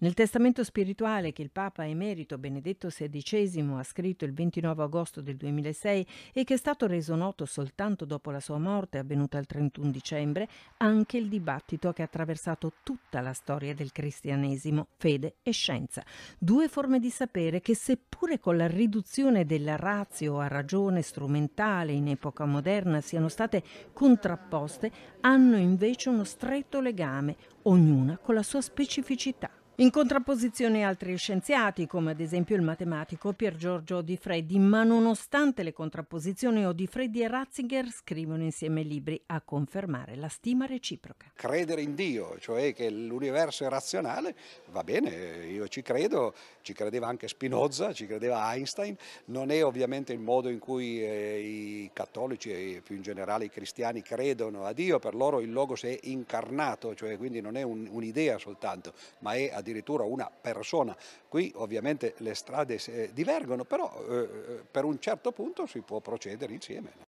Nel testamento spirituale che il Papa emerito Benedetto XVI ha scritto il 29 agosto del 2006 e che è stato reso noto soltanto dopo la sua morte avvenuta il 31 dicembre, anche il dibattito che ha attraversato tutta la storia del cristianesimo, fede e scienza. Due forme di sapere che seppure con la riduzione della razio a ragione strumentale in epoca moderna siano state contrapposte, hanno invece uno stretto legame, ognuna con la sua specificità. In contrapposizione altri scienziati, come ad esempio il matematico Pier Giorgio Di Freddi, ma nonostante le contrapposizioni Odifreddi e Ratzinger scrivono insieme libri a confermare la stima reciproca. Credere in Dio, cioè che l'universo è razionale, va bene, io ci credo, ci credeva anche Spinoza, ci credeva Einstein, non è ovviamente il modo in cui eh, i cattolici e più in generale i cristiani credono a Dio, per loro il Logos è incarnato, cioè quindi non è un, un'idea soltanto, ma è addirittura addirittura una persona. Qui ovviamente le strade divergono, però eh, per un certo punto si può procedere insieme.